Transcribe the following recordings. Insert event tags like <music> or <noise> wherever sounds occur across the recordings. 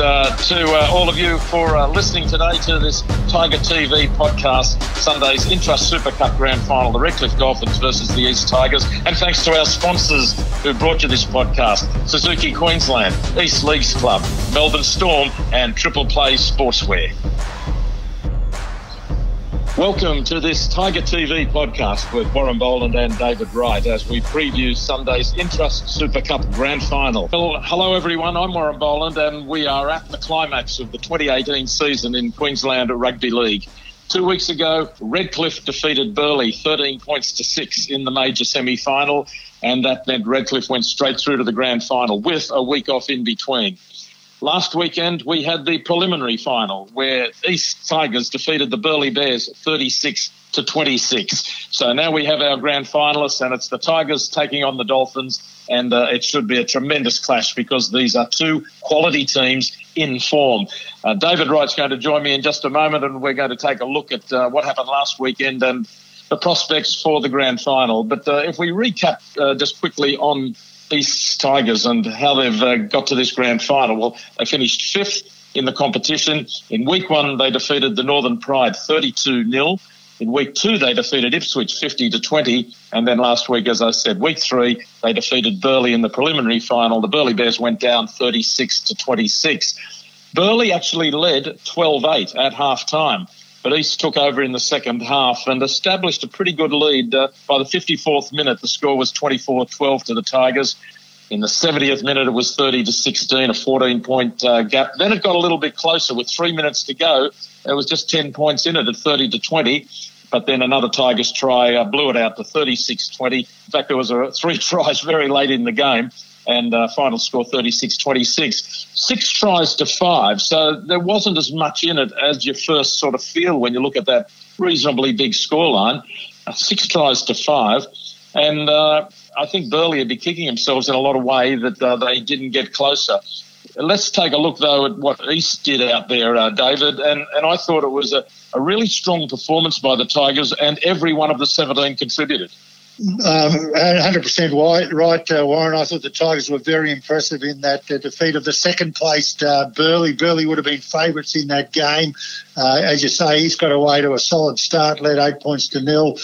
uh, to uh, all of you for uh, listening today to this Tiger TV podcast, Sunday's Intrust Super Cup Grand Final, the Redcliffe Dolphins versus the East Tigers. And thanks to our sponsors who brought you this podcast Suzuki Queensland, East Leagues Club, Melbourne Storm, and Triple Play Sportswear. Welcome to this Tiger TV podcast with Warren Boland and David Wright as we preview Sunday's Intrust Super Cup Grand Final. Well, hello everyone, I'm Warren Boland and we are at the climax of the 2018 season in Queensland Rugby League. Two weeks ago, Redcliffe defeated Burleigh 13 points to six in the major semi final, and that meant Redcliffe went straight through to the grand final with a week off in between. Last weekend, we had the preliminary final where East Tigers defeated the Burleigh Bears 36 to 26. So now we have our grand finalists, and it's the Tigers taking on the Dolphins. And uh, it should be a tremendous clash because these are two quality teams in form. Uh, David Wright's going to join me in just a moment, and we're going to take a look at uh, what happened last weekend and the prospects for the grand final. But uh, if we recap uh, just quickly on East Tigers and how they've uh, got to this grand final. Well, they finished fifth in the competition. In week one, they defeated the Northern Pride 32 0. In week two, they defeated Ipswich 50 to 20. And then last week, as I said, week three, they defeated Burleigh in the preliminary final. The Burleigh Bears went down 36 to 26. Burleigh actually led 12 8 at half time. But East took over in the second half and established a pretty good lead. Uh, by the 54th minute, the score was 24 12 to the Tigers. In the 70th minute, it was 30 to 16, a 14 point uh, gap. Then it got a little bit closer with three minutes to go. It was just 10 points in it at 30 to 20. But then another Tigers try uh, blew it out to 36 20. In fact, there was a, three <laughs> tries very late in the game and uh, final score 36 26. Six tries to five, so there wasn't as much in it as you first sort of feel when you look at that reasonably big scoreline. Uh, six tries to five, and uh, I think Burleigh would be kicking themselves in a lot of way that uh, they didn't get closer. Let's take a look, though, at what East did out there, uh, David. And, and I thought it was a, a really strong performance by the Tigers, and every one of the 17 contributed. Um, 100% right, uh, Warren. I thought the Tigers were very impressive in that uh, defeat of the second placed uh, Burley. Burleigh would have been favourites in that game. Uh, as you say, he's got away to a solid start, led eight points to nil.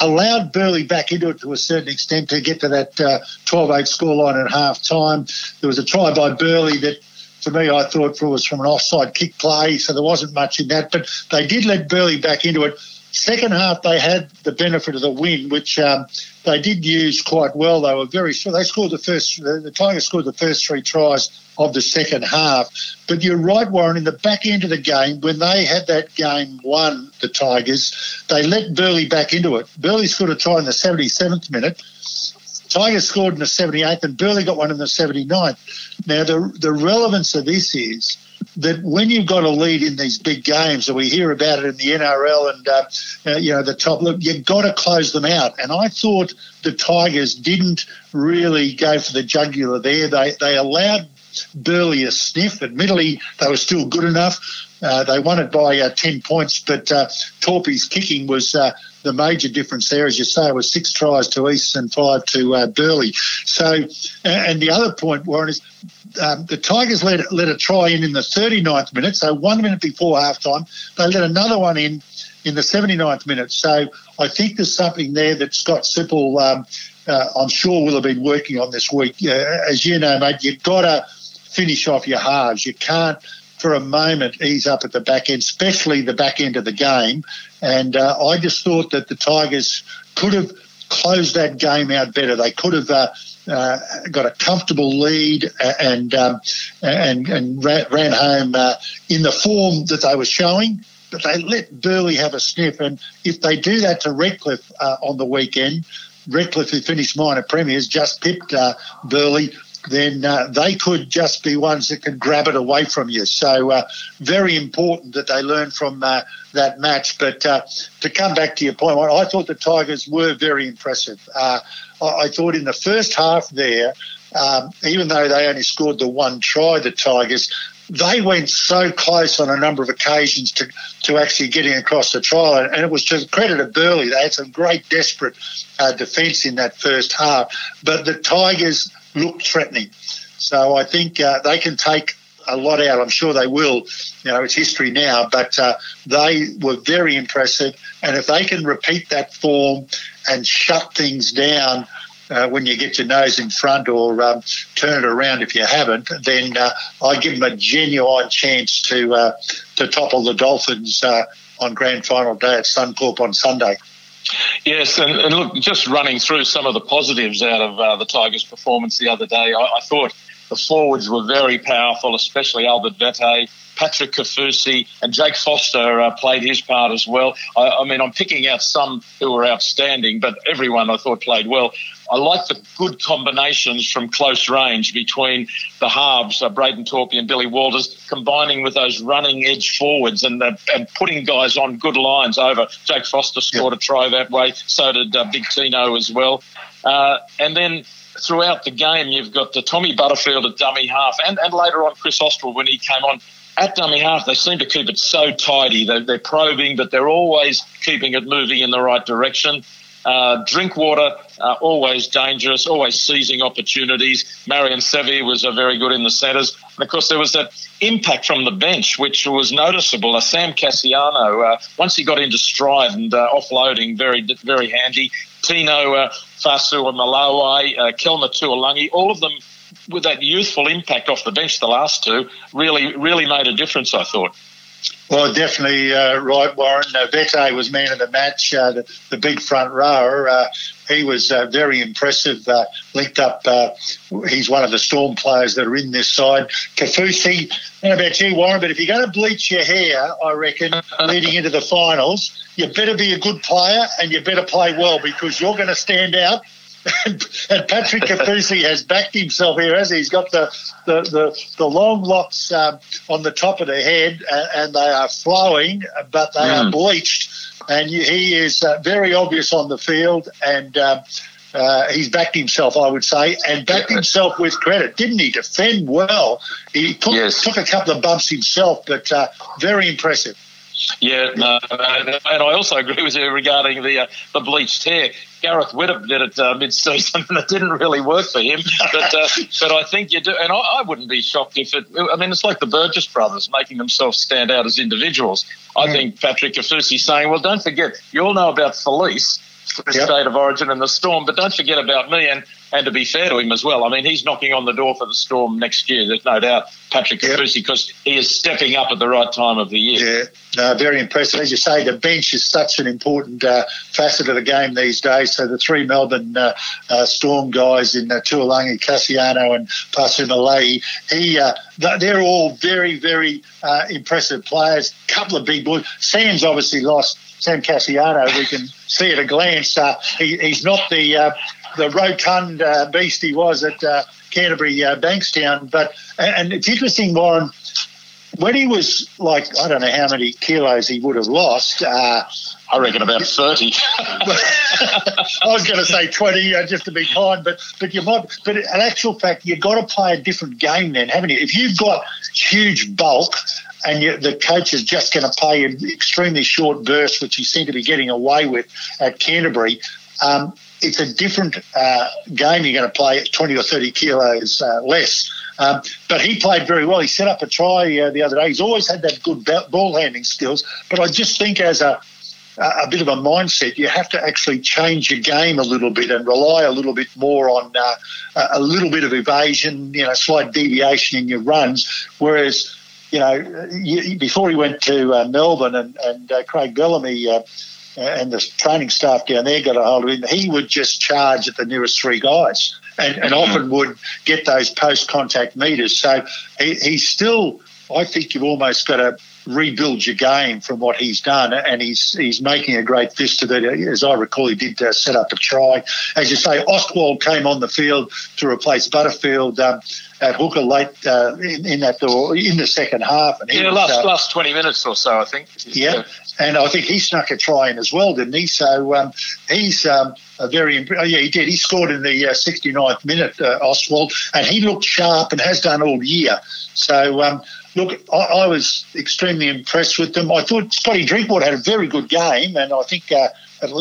Allowed Burleigh back into it to a certain extent to get to that uh, 12 8 scoreline at half time. There was a try by Burleigh that to me, I thought was from an offside kick play, so there wasn't much in that. But they did let Burleigh back into it. Second half, they had the benefit of the win, which um, they did use quite well. They were very sure. They scored the first. The, Tigers scored the first three tries of the second half. But you're right, Warren. In the back end of the game, when they had that game won, the Tigers, they let Burleigh back into it. Burleigh scored a try in the 77th minute. Tigers scored in the 78th, and Burleigh got one in the 79th. Now, the the relevance of this is that when you've got a lead in these big games, and we hear about it in the NRL and uh, uh, you know the top, look, you've got to close them out. And I thought the Tigers didn't really go for the jugular there. They they allowed Burleigh a sniff. Admittedly, they were still good enough. Uh, they won it by uh, 10 points, but uh, Torpy's kicking was uh, the major difference there. As you say, was six tries to East and five to uh, Burleigh. So, and the other point, Warren, is um, the Tigers let, let a try in in the 39th minute, so one minute before halftime. They let another one in in the 79th minute. So I think there's something there that Scott Sipple, um, uh, I'm sure, will have been working on this week. Uh, as you know, mate, you've got to finish off your halves. You can't, for a moment, ease up at the back end, especially the back end of the game. And uh, I just thought that the Tigers could have closed that game out better. They could have uh, uh, got a comfortable lead and um, and and ran home uh, in the form that they were showing. But they let Burleigh have a sniff, and if they do that to Redcliffe uh, on the weekend, Redcliffe, who finished minor premiers, just pipped uh, Burleigh then uh, they could just be ones that can grab it away from you. So uh, very important that they learn from uh, that match. But uh, to come back to your point, I thought the Tigers were very impressive. Uh, I thought in the first half there, um, even though they only scored the one try, the Tigers, they went so close on a number of occasions to, to actually getting across the trial. And it was to the credit of Burleigh. They had some great desperate uh, defence in that first half. But the Tigers looked threatening. So I think uh, they can take a lot out. I'm sure they will. You know, it's history now, but uh, they were very impressive. And if they can repeat that form and shut things down uh, when you get your nose in front or um, turn it around if you haven't, then uh, I give them a genuine chance to uh, to topple the Dolphins uh, on grand final day at Suncorp on Sunday. Yes, and, and, look, just running through some of the positives out of uh, the Tigers' performance the other day, I, I, thought the forwards were very powerful, especially Albert Vete, Patrick Kaufusi, and Jake Foster uh, played his part as well. I, I, mean, I'm picking out some who were outstanding, but everyone I thought played well. I like the good combinations from close range between the halves, uh, Braden Torpey and Billy Walters, combining with those running edge forwards and uh, and putting guys on good lines over. Jake Foster scored yep. a try that way. So did uh, Big Tino as well. Uh, and then throughout the game, you've got the Tommy Butterfield at dummy half, and, and later on Chris Ostwald when he came on. At dummy half, they seem to keep it so tidy. They're, they're probing, but they're always keeping it moving in the right direction. Uh, Drinkwater, uh, always dangerous, always seizing opportunities. Marion Seve was uh, very good in the centres. And of course, there was that impact from the bench, which was noticeable. Uh, Sam Kasiano, uh, once he got into stride and uh, offloading, very, very handy. Tino uh, Fasu and Malawai, uh, Kelma all of them with that youthful impact off the bench, the last two, really, really made a difference, I thought. Well, definitely uh, right, Warren. Uh, Vete was man of the match, uh, the, the, big front rower. Uh, he was uh, very impressive, uh, linked up. Uh, he's one of the Storm players that are in this side. Kaufusi, I don't know about you, Warren, but if you're going to bleach your hair, I reckon, leading into the finals, you better be a good player and you better play well because you're going to stand out <laughs> and, Patrick Kaufusi has backed himself here, has he? He's got the the, the, the long locks um, on the top of the head, and, and they are flowing, but they mm. are bleached. And he is uh, very obvious on the field, and um, uh, he's backed himself, I would say, and backed yeah. himself with credit. Didn't he defend well? He took, yes. took a couple of bumps himself, but uh, very impressive. Yeah, no, and I also agree with you regarding the uh, the bleached hair. Gareth Widdop did it uh, mid-season, <laughs> and it didn't really work for him. But uh, <laughs> but I think you do, and I, I, wouldn't be shocked if it. I mean, it's like the Burgess brothers making themselves stand out as individuals. I mm. think Patrick Kaufusi saying, "Well, don't forget, you all know about Felise." The yep. state of origin and the storm. But don't forget about me, and, and to be fair to him as well. I mean, he's knocking on the door for the storm next year. There's no doubt, Patrick yep. because he is stepping up at the right time of the year. Yeah, no, very impressive. As you say, the bench is such an important uh, facet of the game these days. So the three Melbourne uh, uh, Storm guys in uh, Tuilagi, Kasiano, and Fa'asuamaleaui, he, uh, they're all very, very uh, impressive players. Couple of big boys. Sam's obviously lost Sam Kasiano, we can see at a glance, uh, he, he's not the uh, the rotund uh, beast he was at uh, Canterbury uh, Bankstown. But and it's interesting, Warren, when he was like I don't know how many kilos he would have lost. Uh, I reckon about thirty. <laughs> <laughs> I was going to say twenty, just to be kind, but but you might. But in actual fact, you've got to play a different game then, haven't you? If you've got huge bulk and you, the coach is just going to play an extremely short burst, which he seemed to be getting away with at Canterbury. Um, it's a different uh, game you're going to play at 20 or 30 kilos uh, less. Um, but he played very well. He set up a try uh, the other day. He's always had that good ball handling skills. But I just think as a a bit of a mindset. You have to actually change your game a little bit and rely a little bit more on uh, a little bit of evasion, you know, slight deviation in your runs. Whereas you know, before he went to uh, Melbourne and, and uh, Craig Bellamy uh, and the training staff down there got a hold of him, he would just charge at the nearest three guys and, and mm-hmm. often would get those post contact meters. So he, he's still, I think you've almost got to rebuild your game from what he's done, and he's he's making a great fist of it. As I recall, he did uh, set up a try. As you say, Ostwald came on the field to replace Butterfield. Um, at hooker late uh, in, in, that in the second half. And yeah, was, last uh, last twenty minutes or so, I think. Yeah, and I think he snuck a try in as well, didn't he? So um, he's um, a very oh, yeah, he did. He scored in the uh, 69th minute, uh, Ostwald, and he looked sharp and has done all year. So. Look, I, I, was extremely impressed with them. I thought Scotty Drinkwater had a very good game, and I think uh,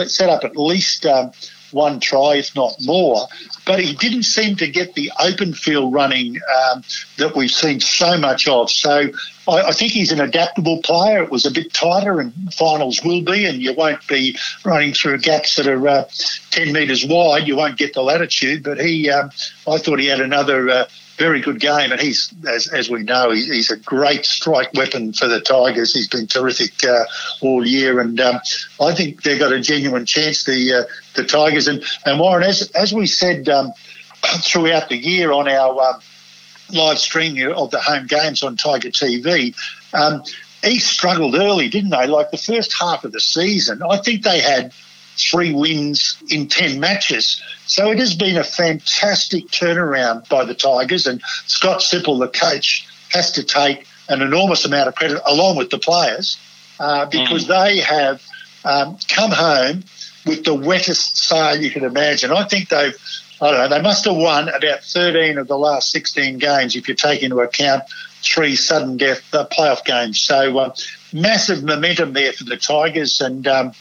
set up at least um, one try, if not more. but he didn't seem to get the open field running um, that we've seen so much of. So I, I, think he's an adaptable player. It was a bit tighter, and finals will be, and you won't be running through gaps that are uh, 10 metres wide. You won't get the latitude, but he, um, I thought he had another. Uh, very good game, and he's as, as we know, he's, he's, a great strike weapon for the Tigers. He's been terrific uh, all year, and um, I think they've got a genuine chance. The uh, the Tigers and and Warren, as as we said um, <clears throat> throughout the year on our um, live stream of the home games on Tiger TV. Um, East struggled early, didn't they? Like the first half of the season, I think they had three wins in 10 matches. So it has been a fantastic turnaround by the Tigers, and Scott Sipple, the coach, has to take an enormous amount of credit along with the players uh, because mm. they have um, come home with the wettest sail you can imagine. I think they've, I don't know, they must have won about 13 of the last 16 games if you take into account three sudden death uh, playoff games. So uh, massive momentum there for the Tigers, and um,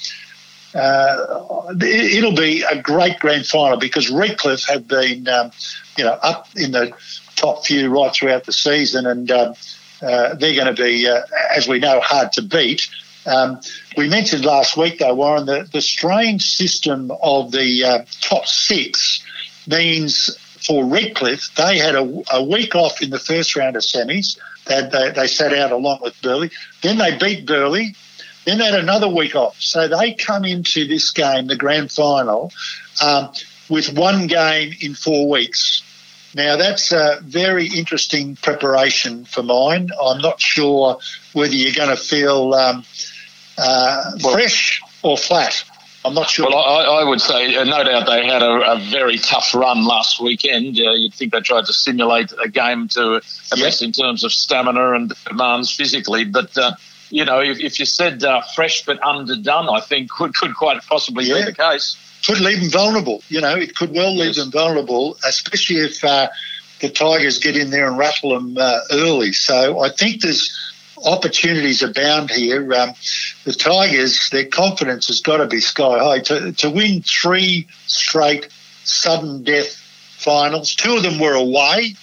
uh, it'll be a great grand final because Redcliffe have been, um, you know, up in the top few right throughout the season, and um, uh, they're going to be, uh, as we know, hard to beat. Um, we mentioned last week, though, Warren, the, the strange system of the uh, top six means for Redcliffe, they had a, a, week off in the first round of semis. They, they, they sat out along with Burleigh. Then they beat Burleigh. Then they had another week off. So they come into this game, the grand final, um, with one game in four weeks. Now, that's a very interesting preparation for mine. I'm not sure whether you're going to feel um, uh, well, fresh or flat. I'm not sure. Well, I, I would say, uh, no doubt, they had a, a, very tough run last weekend. Uh, you'd think they tried to simulate a game to, at least in terms of stamina and demands physically. But uh, you know, if, if you said uh, fresh but underdone, I think could could quite possibly yeah. be the case. Could leave them vulnerable. You know, it could well leave yes. them vulnerable, especially if uh, the Tigers get in there and rattle them uh, early. So I think there's opportunities abound here. Um, the Tigers, their confidence has got to be sky high to to win three straight sudden death finals. Two of them were away.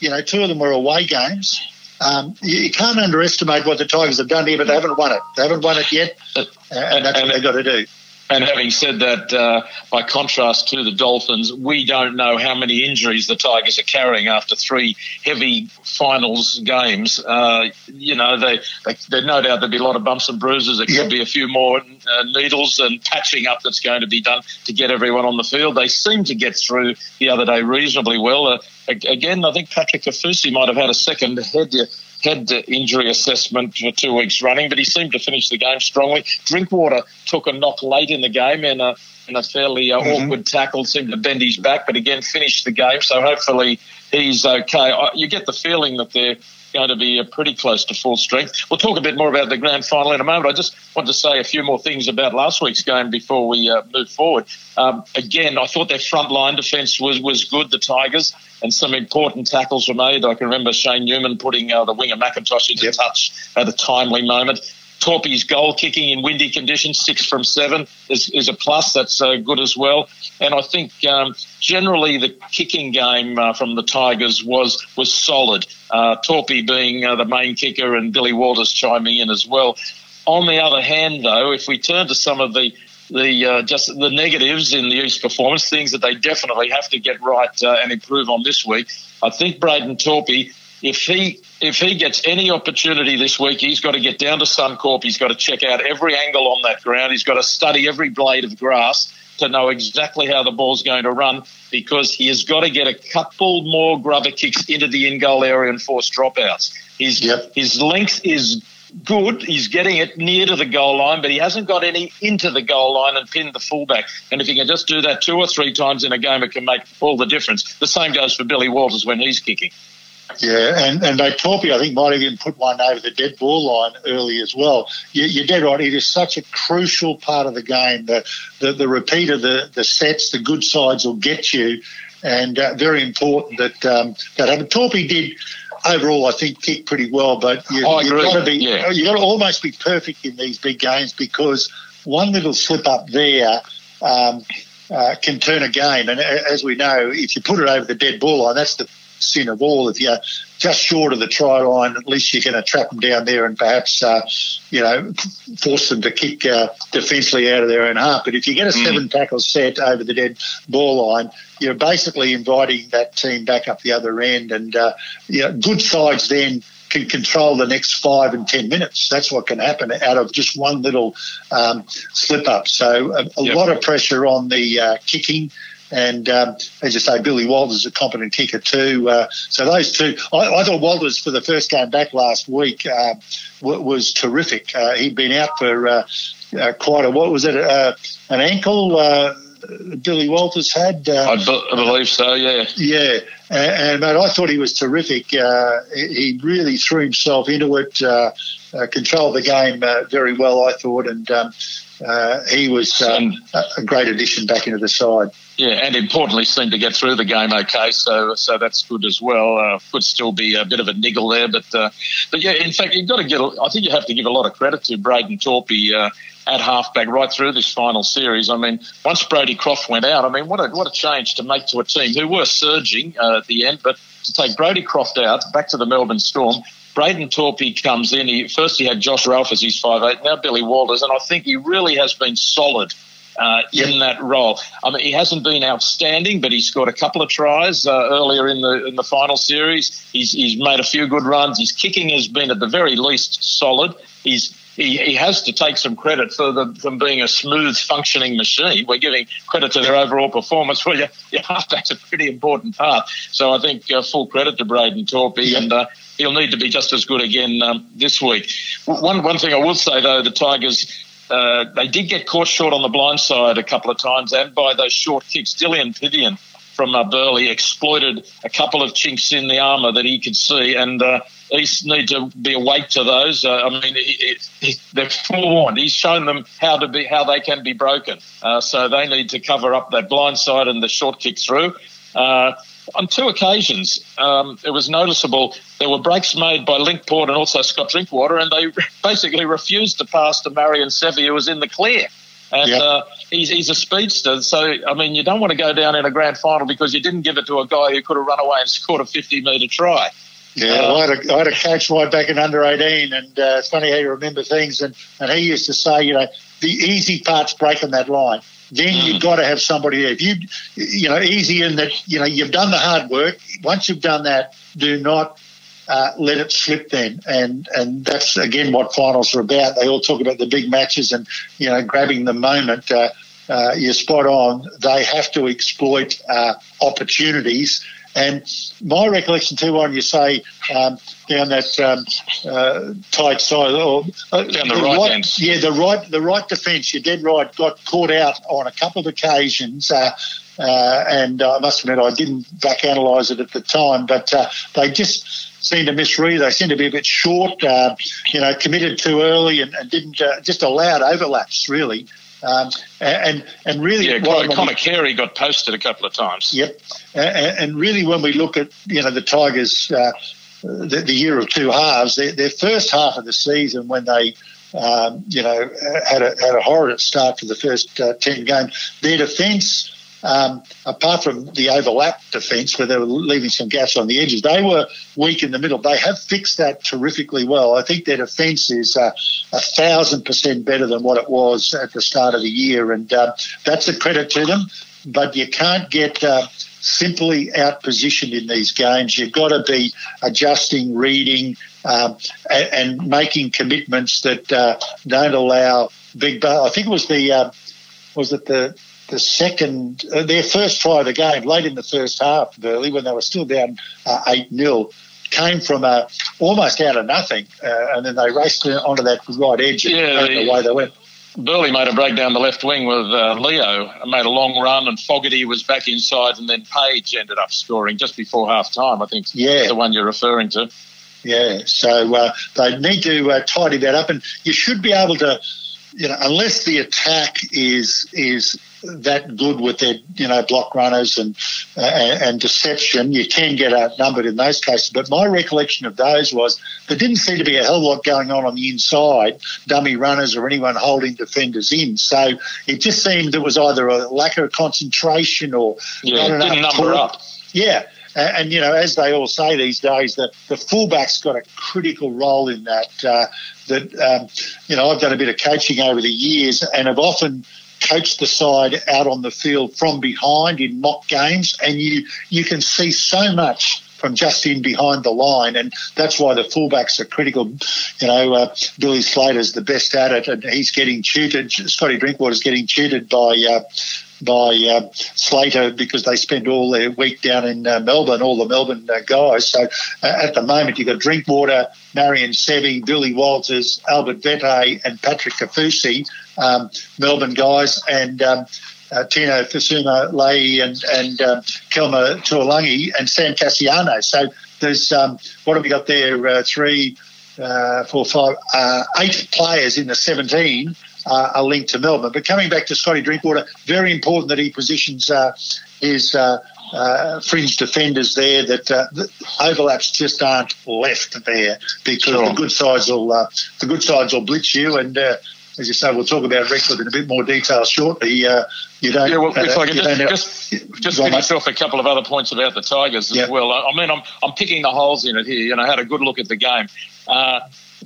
You know, two of them were away games. Um, you, can't underestimate what the Tigers have done here, but they haven't won it. They haven't won it yet, and that's what they've got to do. And having said that, uh, by contrast to the Dolphins, we don't know how many injuries the Tigers are carrying after three heavy finals games. Uh, you know, they, they, no doubt there'll be a lot of bumps and bruises. There could yep. be a few more uh, needles and patching up that's going to be done to get everyone on the field. They seem to get through the other day reasonably well. Again, I think Patrick Kaufusi might have had a second head head injury assessment for two weeks running, but he seemed to finish the game strongly. Drinkwater took a knock late in the game and a in a fairly uh, mm-hmm. awkward tackle, seemed to bend his back, but again finished the game. So hopefully he's okay. You get the feeling that they're going to be uh, pretty close to full strength. We'll talk a bit more about the grand final in a moment. I just want to say a few more things about last week's game before we uh, move forward. Um, again, I thought their front line defence was, was good, the Tigers, and some important tackles were made. I can remember Shane Newman putting uh, the winger McIntosh into yep. touch at a timely moment. Torpy's goal kicking in windy conditions, six from seven, is, is a plus. That's uh, good as well. And I think um, generally the kicking game uh, from the Tigers was was solid. Uh, Torpy being uh, the main kicker and Billy Walters chiming in as well. On the other hand, though, if we turn to some of the the uh, just the negatives in the East performance, things that they definitely have to get right uh, and improve on this week. I think Braden Torpy if he if he gets any opportunity this week, he's got to get down to Suncorp. He's got to check out every angle on that ground. He's got to study every blade of grass to know exactly how the ball's going to run because he has got to get a couple more grubber kicks into the in goal area and force dropouts. His yep. his length is good. He's getting it near to the goal line, but he hasn't got any into the goal line and pinned the fullback. And if he can just do that two or three times in a game, it can make all the difference. The same goes for Billy Walters when he's kicking. Yeah, and, and Torpy, I think, might have even put one over the dead ball line early as well. You, you're dead right. It is such a crucial part of the game. The, the, the repeat of the, the sets, the good sides will get you, and uh, very important that um, that happen. Torpy did overall, I think, kick pretty well, but you, have got to be yeah. you got to almost be perfect in these big games because one little slip up there. Um, uh, can turn a game. And as we know, if you put it over the dead ball line, that's the sin of all. If you're just short of the try line, at least you're going to trap them down there and perhaps, uh, you know, force them to kick uh, defensively out of their own half. But if you get a mm. seven tackle set over the dead ball line, you're basically inviting that team back up the other end. And, uh, you know, good sides then can control the next five and ten minutes. That's what can happen out of just one little um, slip up. So a, a yep. lot of pressure on the uh, kicking. And um, as you say, Billy Walters is a competent kicker too. Uh, so those two, I, I, thought Walters for the first game back last week uh, w- was terrific. Uh, he'd been out for uh, uh, quite a what was it, an ankle Billy Walters had. Uh, I, be- I, believe so, yeah. Yeah, and, and mate, I thought he was terrific. Uh, he really threw himself into it, uh, uh controlled the game uh, very well, I thought, and um, uh, he was um, a great addition back into the side. Yeah, and importantly, seemed to get through the game okay, so so that's good as well. Uh, could still be a bit of a niggle there, but uh, but yeah, in fact, you've got to get. I think you have to give a lot of credit to Braden Torpy uh, at halfback right through this final series. I mean, once Brodie Croft went out, I mean, what a what a change to make to a team who were surging uh, at the end, but to take Brodie Croft out back to the Melbourne Storm. Braden Torpy comes in. He, first, he had Josh Ralph as his five eight. Now Billy Walters, and I think he really has been solid uh, in that role. I mean, he hasn't been outstanding, but he scored a couple of tries uh, earlier in the in the final series. He's he's made a few good runs. His kicking has been at the very least solid. He's he, he has to take some credit for the, them being a smooth functioning machine. We're giving credit to their overall performance. <laughs> Well, your, your halfback's a pretty important part. So I think uh, full credit to Braden Torpey, and uh, he'll need to be just as good again um, this week. One one thing I will say though, the Tigers uh, they did get caught short on the blind side a couple of times, and by those short kicks, Dylan Phythian from uh, Burleigh exploited a couple of chinks in the armour that he could see, and uh, East need to be awake to those. Uh, I mean, he, he, they're forewarned. He's shown them how to be, how they can be broken. Uh, so they need to cover up that blind side and the short kick through. Uh, on two occasions, um, it was noticeable there were breaks made by Linkport and also Scott Drinkwater, and they <laughs> basically refused to pass to Marion Seve, who was in the clear. And yep. uh, he's, he's a speedster. So, I mean, you don't want to go down in a grand final because you didn't give it to a guy who could have run away and scored a 50 metre try. Yeah, uh, I, had a, I had a coach right back in under 18, and uh, it's funny how you remember things. And, and he used to say, you know, the easy part's breaking that line then you've mm. got to have somebody there. If you, you know, easy in that, you know, you've done the hard work. Once you've done that, do not uh, let it slip then. And and that's again what finals are about. They all talk about the big matches and you know grabbing the moment. Uh, uh, you're spot on. They have to exploit uh, opportunities and my recollection too, when you say um, down that um, uh, tight side, or uh, down the, the right, right yeah, the right, the right defence, you're dead right, got caught out on a couple of occasions. Uh, uh and I must admit, I didn't back analyse it at the time, but uh, they just seem to misread. They seem to be a bit short, uh, you know, committed too early and, and didn't just allowed overlaps really. Um, and and really, yeah, Connor Carey got posted a couple of times. Yep, and, and really, when we look at you know the Tigers, uh, the, the, year of two halves, their, their, first half of the season when they. Um, you know, had a had a horrid start for the first uh, ten games. Their defence um, apart from the overlap defence where they were leaving some gaps on the edges, they were weak in the middle. They have fixed that terrifically well. I think their defence is uh, a thousand percent better than what it was at the start of the year, and uh, that's a credit to them. But you can't get uh, simply out positioned in these games. You've got to be adjusting, reading, um, and, and, making commitments that uh, don't allow big. I think it was the uh, was it the the second, uh, their first try of the game, late in the first half, Burleigh, when they were still down uh, 8 0, came from a, almost out of nothing. Uh, and then they raced onto that right edge and yeah, the, away they went. Burleigh made a break down the left wing with uh, Leo, made a long run, and Fogarty was back inside, and then Page ended up scoring just before half time, I think. Yeah. The one you're referring to. Yeah, so uh, they need to uh, tidy that up, and you should be able to you know, unless the attack is is that good with their you know block runners and uh, and deception, you can get outnumbered in those cases. But my recollection of those was there didn't seem to be a hell of a lot going on on the inside, dummy runners or anyone holding defenders in. So it just seemed there was either a lack of concentration or yeah, didn't number up. Yeah. And, and, you know, as they all say these days, the, the fullback's got a critical role in that. Uh, that um, you know, I've done a bit of coaching over the years, and have often coached the side out on the field from behind in mock games, and you you can see so much from just in behind the line, and that's why the fullbacks are critical. You know, uh, Billy Slater's the best at it, and he's getting tutored. Scotty Drinkwater's getting tutored by. Uh, by uh, Slater because they spend all their week down in uh, Melbourne, all the Melbourne uh, guys. So uh, at the moment, you've got Drinkwater, Marion Seve, Billy Walters, Albert Vete, and Patrick Kaufusi, um, Melbourne guys, and um, uh, Tino Fa'asuamaleaui and, and um, Kelma Tuilagi and Sam Kasiano. So there's, um, what have we got there? Uh, three, uh, four, five, uh, eight players in the 17 uh, are linked to Melbourne. But coming back to Scotty Drinkwater, very important that he positions uh, his uh, uh, fringe defenders there. That uh, the overlaps just aren't left there because sure. the good sides will uh, the good sides will blitz you and. As you say, we'll talk about Redcliffe in a bit more detail shortly. you don't. Yeah, well, if I can just, just, just finish off a couple of other points about the Tigers as yep. well. I mean, I'm, I'm picking the holes in it here. You know, I had a good look at the game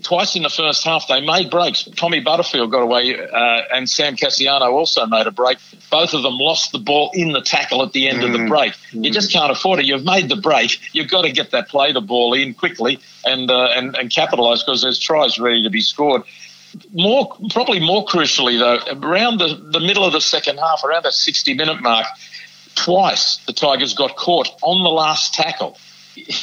twice in the first half they made breaks. Tommy Butterfield got away, uh, and Sam Kasiano also made a break. Both of them lost the ball in the tackle at the end mm. of the mm. break. Mm. You just can't afford it. You've made the break. You've got to get that play the ball in quickly and uh, and, and capitalise because there's tries ready to be scored. More probably more crucially though, around the, the middle of the second half, around that 60 minute mark, twice the Tigers got caught on the last tackle. <laughs>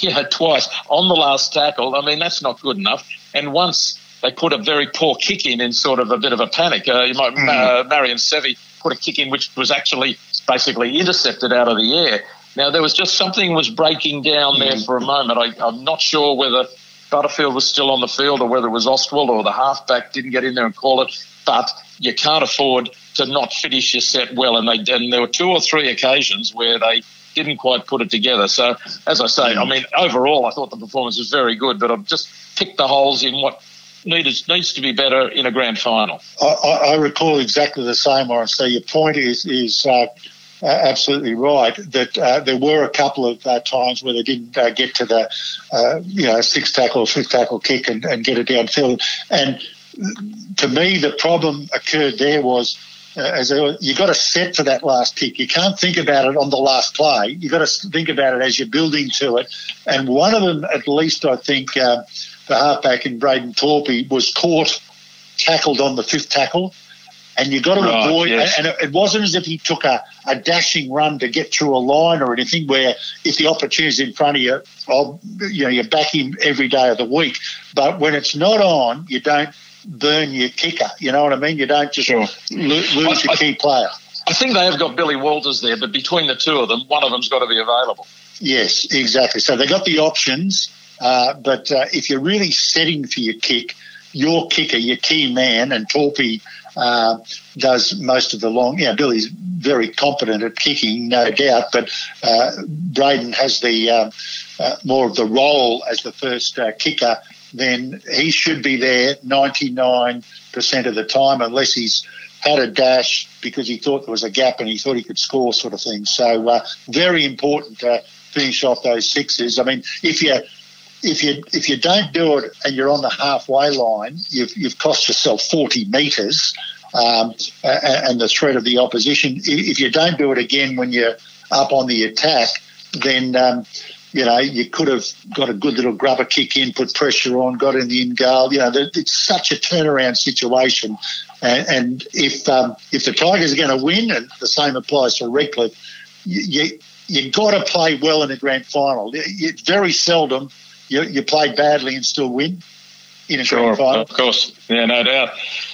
Yeah, twice on the last tackle. I mean, that's not good enough. And once they put a very poor kick in in sort of a bit of a panic. Uh, you might, mm. uh, Marion Seve put a kick in which was actually basically intercepted out of the air. Now there was just something was breaking down there mm. for a moment. I, am not sure whether Butterfield was still on the field or whether it was Ostwald or the halfback didn't get in there and call it. But you can't afford to not finish your set well. And they and there were two or three occasions where they didn't quite put it together. So, as I say, I mean, overall, I thought the performance was very good, but I've just picked the holes in what needs needs to be better in a grand final. I, I recall exactly the same, Warren. So your point is is. Uh, absolutely right. That uh, there were a couple of uh, times where they didn't uh, get to the, uh, you know, six tackle or fifth tackle kick and, and get it downfield. And to me, the problem occurred there was uh, as a, you got to set for that last kick. You can't think about it on the last play. You got to think about it as you're building to it. And one of them, at least, I think, uh, the halfback in Braden Torpey was caught, tackled on the fifth tackle. And you got to right, avoid, yes. and it wasn't as if he took a, a dashing run to get through a line or anything. Where if the opportunity is in front of you, I'll, you know, you back him every day of the week. But when it's not on, you don't burn your kicker. You know what I mean? You don't just sure. lo- lose your key player. I think they have got Billy Walters there, but between the two of them, one of them's got to be available. Yes, exactly. So they got the options, uh, but uh, if you're really setting for your kick, your kicker, your key man, and Torpey uh, does most of the long. Yeah, Billy's very competent at kicking, no doubt, but uh, Braden has the uh, uh, more of the role as the first kicker then he should be there 99% of the time, unless he's had a dash because he thought there was a gap and he thought he could score, sort of thing. So uh, very important to finish off those sixes. I mean, if you if you if you don't do it and you're on the halfway line, you've you've cost yourself 40 metres. Um, and the threat of the opposition. If you don't do it again when you're up on the attack, then um, you know, you could have got a good little grubber kick in, put pressure on, got in the in goal. You know, it's such a turnaround situation. And, and if um, if the Tigers are going to win, and the same applies for Redcliffe, you, you you've got to play well in a grand final. It's very seldom you, you play badly and still win in a sure, final. Of course, yeah, no doubt.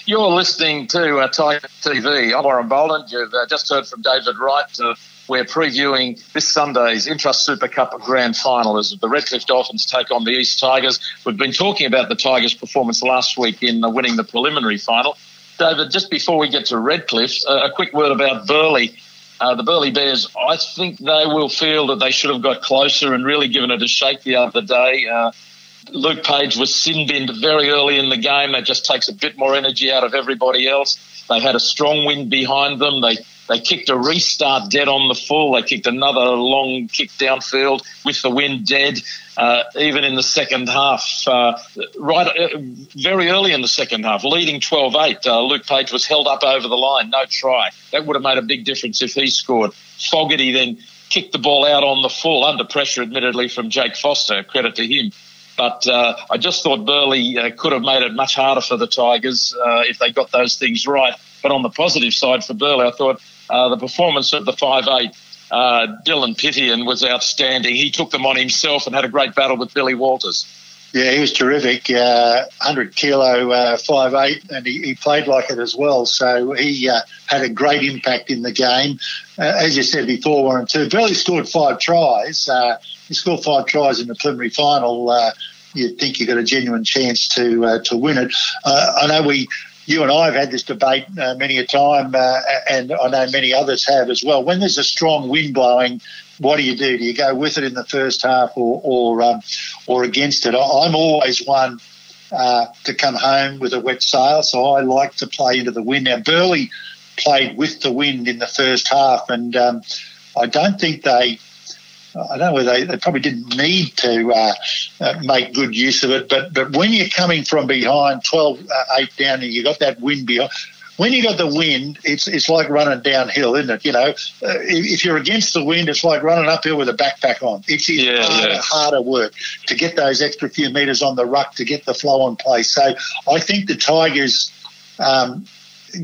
You're listening to uh, Tiger TV. I'm Warren Boland. You've uh, just heard from David Wright. Uh, we're previewing this Sunday's Intrust Super Cup Grand Final as the Redcliffe Dolphins take on the East Tigers. We've been talking about the Tigers' performance last week in winning the preliminary final. David, just before we get to Redcliffe, uh, a quick word about Burleigh. Uh, the Burleigh Bears, I think they will feel that they should have got closer and really given it a shake the other day. Uh, Luke Page was sin binned very early in the game. That just takes a bit more energy out of everybody else. They've had a strong wind behind them. They they kicked a restart dead on the full. They kicked another long kick downfield with the wind dead. Uh, even in the second half, uh, right uh, very early in the second half, leading 12-8, uh, Luke Page was held up over the line, no try. That would have made a big difference if he scored. Fogarty then kicked the ball out on the full, under pressure, admittedly, from Jake Foster. Credit to him. But uh, I just thought Burleigh uh, could have made it much harder for the Tigers uh, if they got those things right. But on the positive side for Burleigh, I thought uh, the performance of the five eight. Uh, Dylan Phythian was outstanding. He took them on himself and had a great battle with Billy Walters. Yeah, he was terrific. Uh, 100 kilo, uh, five eight, and he, he, played like it as well. So he uh, had a great impact in the game. Uh, as you said before, Warren, too. Burleigh scored five tries. Uh, he scored five tries in the preliminary final. You'd think you got a genuine chance to to win it. I know we you and I have had this debate uh, many a time, uh, and I know many others have as well. When there's a strong wind blowing, what do you do? Do you go with it in the first half or or, um, or against it? I'm always one uh, to come home with a wet sail, so I like to play into the wind. Now Burleigh played with the wind in the first half, and um, I don't think they I don't know whether they, they probably didn't need to uh, uh, make good use of it, but but when you're coming from behind 12 uh, 8 down and you got that wind behind, when you got the wind, it's it's like running downhill, isn't it? You know, uh, if, if, you're against the wind, it's like running uphill with a backpack on. It's yeah, harder, yeah. harder work to get those extra few metres on the ruck to get the flow in place. So I think the Tigers. Um,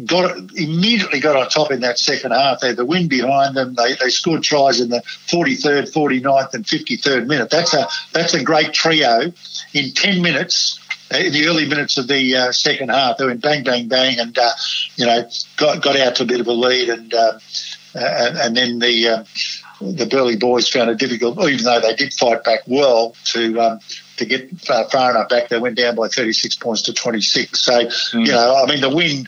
got immediately got on top in that second half. They had the wind behind them. They, they scored tries in the 43rd, 49th, and 53rd minute. That's a that's a great trio. In 10 minutes, uh, in the early minutes of the uh, second half, they went bang, bang, bang, and uh, you know got got out to a bit of a lead, and uh, and, and, then the uh, the Burleigh boys found it difficult, even though they did fight back well to. Um, to get far enough back, they went down by 36 points to 26. So, mm. you know, I mean, the win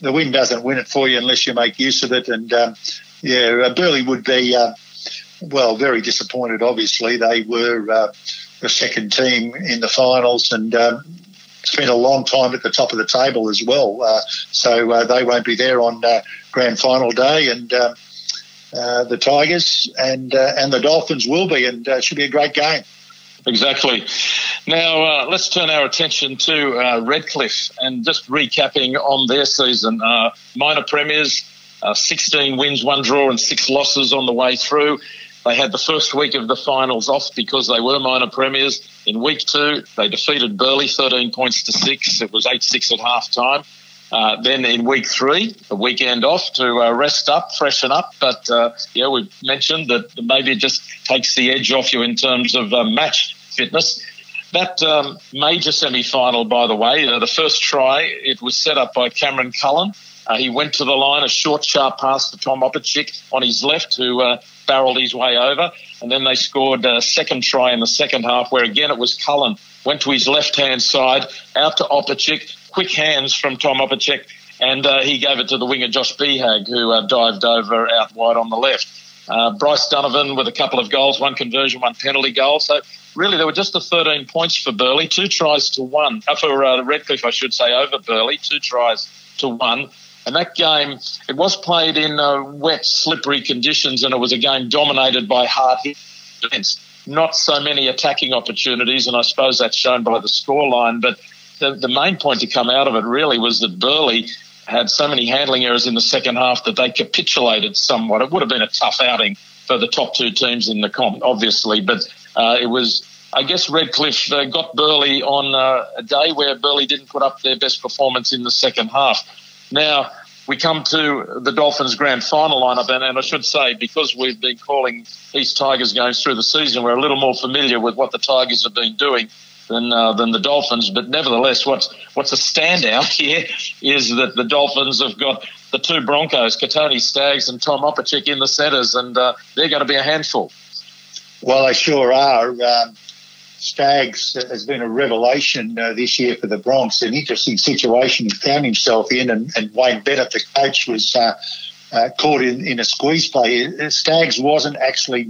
the wind doesn't win it for you unless you make use of it. And um, yeah, uh, Burleigh would be uh, well very disappointed. Obviously, they were uh, the second team in the finals and. Um, spent a long time at the top of the table as well, uh, so uh, they won't be there on uh, grand final day. And um, the Tigers and and the Dolphins will be, and it should be a great game. Exactly. Now, uh, let's turn our attention to uh, Redcliffe and just recapping on their season. Uh, minor premiers, uh, 16 wins, one draw, and six losses on the way through. They had the first week of the finals off because they were minor premiers. In week two, they defeated Burleigh 13 points to six. It was 8 6 at half time. Uh, then in week three, the weekend off to uh, rest up, freshen up. But uh, yeah, we mentioned that maybe it just takes the edge off you in terms of uh, match fitness. That um, major semi final, by the way, uh, the first try, it was set up by Cameron Cullen. Uh, he went to the line, a short, sharp pass to Tom Opacic on his left, who barreled his way over. And then they scored a second try in the second half, where again it was Cullen. Went to his left hand side, out to Opacic, quick hands from Tom Opacic, and uh, he gave it to the winger Josh Beehag, who uh, dived over out wide on the left. Uh, Bryce Donovan with a couple of goals, one conversion, one penalty goal. So really, there were just the 13 points for Burleigh, two tries to one. Uh, for uh, Redcliffe, I should say, over Burleigh, two tries to one. And that game, it was played in uh, wet, slippery conditions, and it was a game dominated by hard hit defence. Not so many attacking opportunities, and I suppose that's shown by the scoreline. But the, the main point to come out of it really was that Burleigh had so many handling errors in the second half that they capitulated somewhat. It would have been a tough outing for the top two teams in the comp, obviously, but uh, it was. I guess Redcliffe uh, got Burleigh on uh, a day where Burleigh didn't put up their best performance in the second half. Now we come to the Dolphins' grand final lineup, and, and I should say because we've been calling East Tigers games through the season, we're a little more familiar with what the Tigers have been doing than uh, than the Dolphins. But nevertheless, what's what's a standout <laughs> here is that the Dolphins have got the two Broncos, Kotoni Staggs and Tom Opacic in the centres, and uh, they're going to be a handful. Well, they sure are. Um, has been a revelation uh, this year for the Bronx. An interesting situation he found himself in, and, and Wayne Bennett, the coach, was uh, uh, caught in, in a squeeze play. Staggs wasn't actually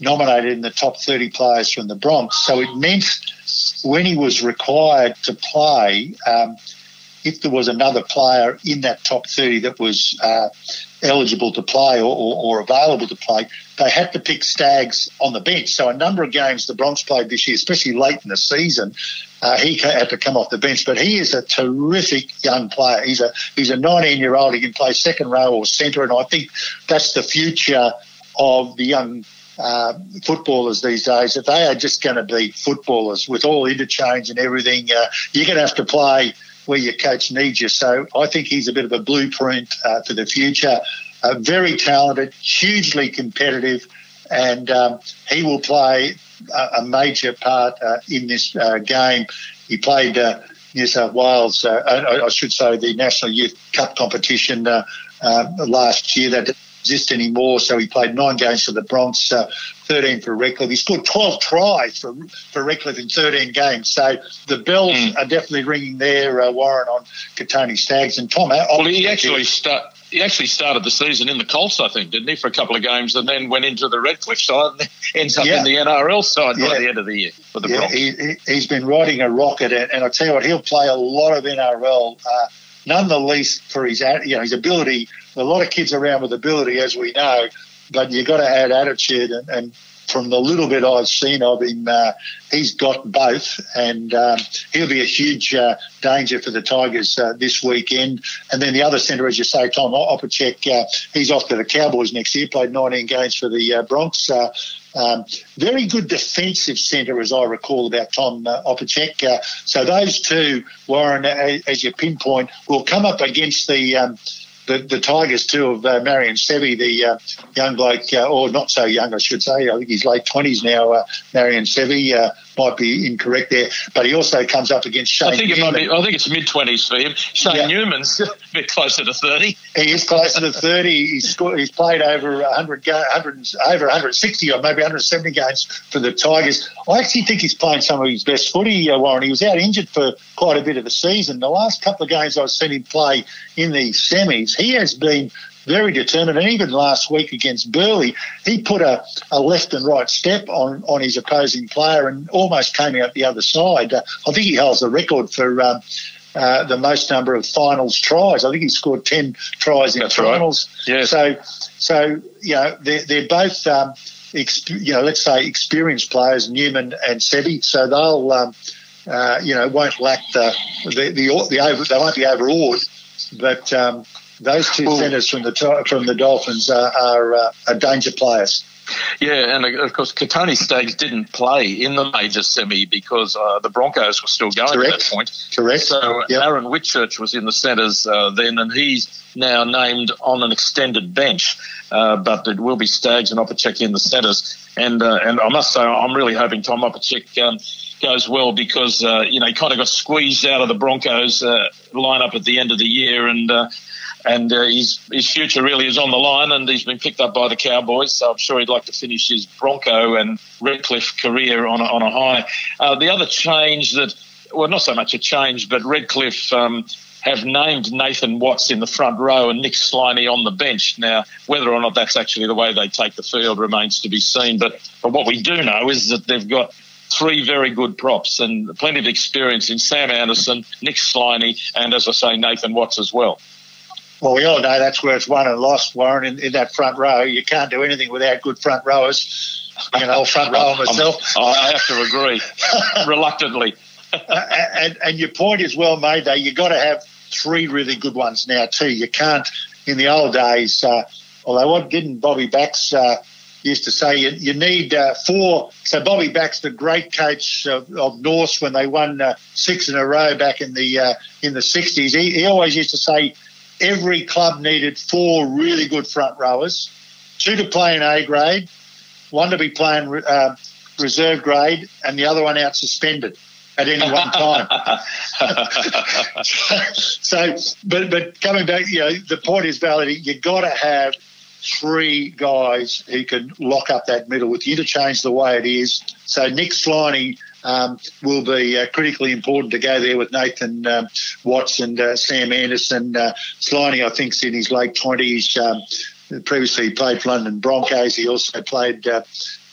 nominated in the top 30 players from the Bronx, so it meant when he was required to play, um, if there was another player in that top 30 that was uh, eligible to play or, or, or, available to play, they had to pick Staggs on the bench. So a number of games the Bronx played this year, especially late in the season, uh, he had to come off the bench. But he is a terrific young player. He's a he's a 19 year old. He can play second row or centre, and I think that's the future of the young uh, footballers these days that they are just going to be footballers with all interchange and everything. Uh, you're going to have to play where your coach needs you. So I think he's a bit of a blueprint uh, for the future. Uh, very talented, hugely competitive, and um, he will play a, a major part uh, in this uh, game. He played uh, New South Wales, I, I, should say, the National Youth Cup competition last year. That exist anymore. So he played nine games for the Bronx, uh, 13 for Redcliffe. He scored 12 tries for, for Redcliffe in 13 games. So the bells mm. are definitely ringing there, uh, Warren, on Kotoni Staggs. And Tom, well, he actually start, he actually started the season in the Colts, I think, didn't he, for a couple of games, and then went into the Redcliffe side and <laughs> ends up yeah. in the NRL side yeah. by the end of the year for the yeah, Bronx. He, has been riding a rocket, and, and I tell you what, he'll play a lot of NRL. Uh, none the least for his you know his ability. A lot of kids around with ability, as we know, but you've got to add attitude. And, and from the little bit I've seen of him, uh, he's got both, and um, he'll be a huge uh, danger for the Tigers uh, this weekend. And then the other centre, as you say, Tom Opacic, uh, he's off to the Cowboys next year. Played 19 games for the uh, Bronx. Uh, um, very good defensive centre, as I recall, about Tom uh, Opacic. Uh, so those two, Warren, as you pinpoint, will come up against the um, the, the Tigers too of uh, Marion Seve, the uh, young bloke, uh, or not so young, I should say. I think he's late twenties now. Uh, Marion Seve uh, might be incorrect there, but he also comes up against Shane. I think Newman. it might be. I think it's mid twenties for him. Shane yeah. Newman's a bit closer to thirty. He is closer to thirty. He's scored, he's played over 100, 100 over 160 or maybe 170 games for the Tigers. I actually think he's playing some of his best footy, uh, Warren. He was out injured for quite a bit of the season. The last couple of games I've seen him play in the semis, he has been very determined. And even last week against Burleigh, he put a, a left and right step on, on his opposing player and almost came out the other side. Uh, I think he holds the record for. Um, uh, the most number of finals tries. I think he scored ten tries in That's finals. Right. Yeah. So, so you know they're, they're both um, exp- you know let's say experienced players, Newman and Seve. So they'll um, uh, you know won't lack the the the, the over, they won't be overawed, but um, those two well, centres from the from the Dolphins are, are, uh, are danger players. Yeah, and of course, Kotoni Staggs didn't play in the major semi because uh, the Broncos were still going Correct. at that point. Correct. So yep. Aaron Whitchurch was in the centres uh, then, and he's now named on an extended bench. Uh, but it will be Staggs and Opacic in the centres. And uh, and I must say, I'm really hoping Tom Opacic um, goes well because uh, you know he kind of got squeezed out of the Broncos uh, lineup at the end of the year, and and uh, his his future really is on the line, and he's been picked up by the Cowboys. So I'm sure he'd like to finish his Bronco and Redcliffe career on a, on a high. Uh, the other change that, well, not so much a change, but Redcliffe. Um, have named Nathan Watts in the front row and Nick Sliney on the bench. Now, whether or not that's actually the way they take the field remains to be seen. But, but what we do know is that they've got three very good props and plenty of experience in Sam Anderson, Nick Sliney, and as I say, Nathan Watts as well. Well, we all know that's where it's won and lost, Warren, in, in that front row. You can't do anything without good front rowers. You know, front row myself. I have to agree, <laughs> reluctantly. and, and your point is well made, though. You've got to have three really good ones now, too. You can't, in the old days, uh, although what didn't Bobby Bax uh, used to say, you, you need uh, four. So Bobby Bax, the great coach of, of Norse when they won uh, six in a row back in the uh, in the 60s, he, he always used to say, every club needed four really good front rowers, two to play in A grade, one to be playing uh, reserve grade, and the other one out suspended at any one <laughs> time. so, but but coming back, you know, the point is valid. You got to have three guys who can lock up that middle with you to change the way it is. So Nick Sliney um, will be uh, critically important to go there with Nathan um, Watts and uh, Sam Anderson. Uh, Sliney, I think, is in his late 20s. Um, previously, played for London Broncos. He also played uh,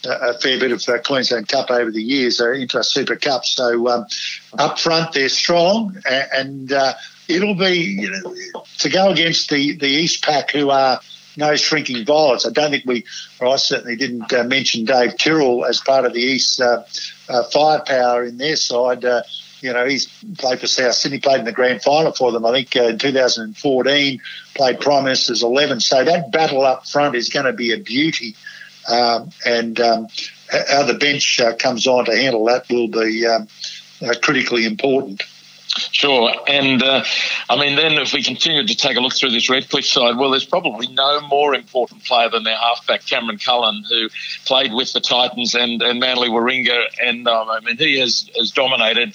a fair bit of uh, Queensland Cup over the years, uh, Intrust Super Cup. So um, up front, they're strong, and, uh, it'll be you know, to go against the, the East Pack, who are no shrinking violets. I don't think we, or I certainly didn't uh, mention Dave Tyrrell as part of the East uh, uh, firepower in their side. Uh, you know, he's played for South Sydney, played in the grand final for them, I think, uh, in 2014, played Prime Minister's 11. So that battle up front is going to be a beauty. Um, and um, how the bench uh, comes on to handle that will be um, critically important. Sure. And uh, I mean, then if we continue to take a look through this Redcliffe side, well, there's probably no more important player than their halfback, Cameron Cullen, who played with the Titans and, and Manly Warringah. And um, I mean, he has, has dominated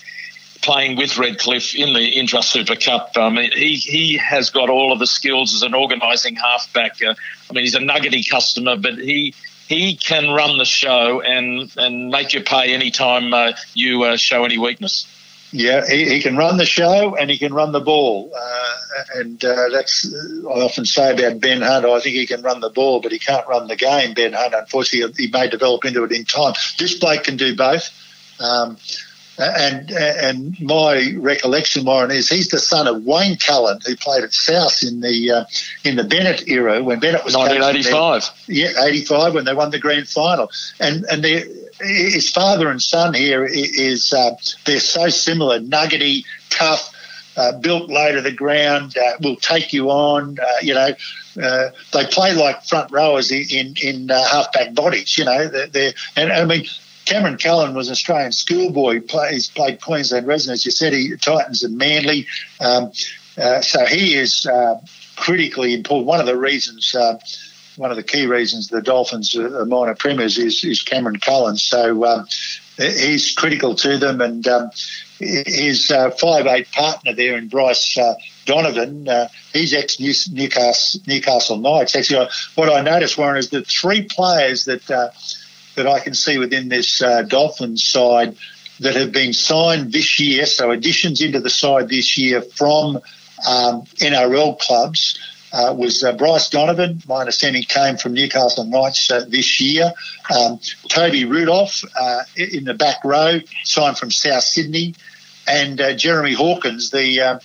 playing with Redcliffe in the Intrust Super Cup. I mean, he, he has got all of the skills as an organising halfback. Uh, I mean, he's a nuggety customer, but he he can run the show and, and make you pay any time uh, you uh, show any weakness. Yeah, he, he, can run the show and he can run the ball. Uh, and uh, that's, I often say about Ben Hunt, I think he can run the ball, but he can't run the game, Ben Hunt. Unfortunately, he may develop into it in time. This bloke can do both. Um, and and my recollection, Warren, is he's the son of Wayne Cullen, who played at South in the uh, in the Bennett era when Bennett was 1985. Yeah, 85 when they won the grand final, and and his father and son here is uh, they're so similar, nuggety, tough. Uh, built low to the ground, uh, will take you on. Uh, you know, uh, they play like front rowers in in, in uh, halfback bodies. You know, they're, they're, and I mean Cameron Cullen was an Australian schoolboy. He's played Queensland Residents. You said he Titans and Manly. Um, uh, so he is critically important. One of the reasons, one of the key reasons the Dolphins are minor premiers is, is Cameron Cullen. So um, he's critical to them, and um, his uh, five eight partner there in Bryce. Uh, Donovan, uh, he's ex Newcastle, Knights. Actually, what I noticed, Warren, is the three players that that I can see within this uh, Dolphins side that have been signed this year, so additions into the side this year from um, NRL clubs. Uh, was uh, Bryce Donovan. My understanding came from Newcastle Knights uh, this year. Um, Toby Rudolf uh, in the back row, signed from South Sydney. And uh, Jeremy Hawkins, the uh,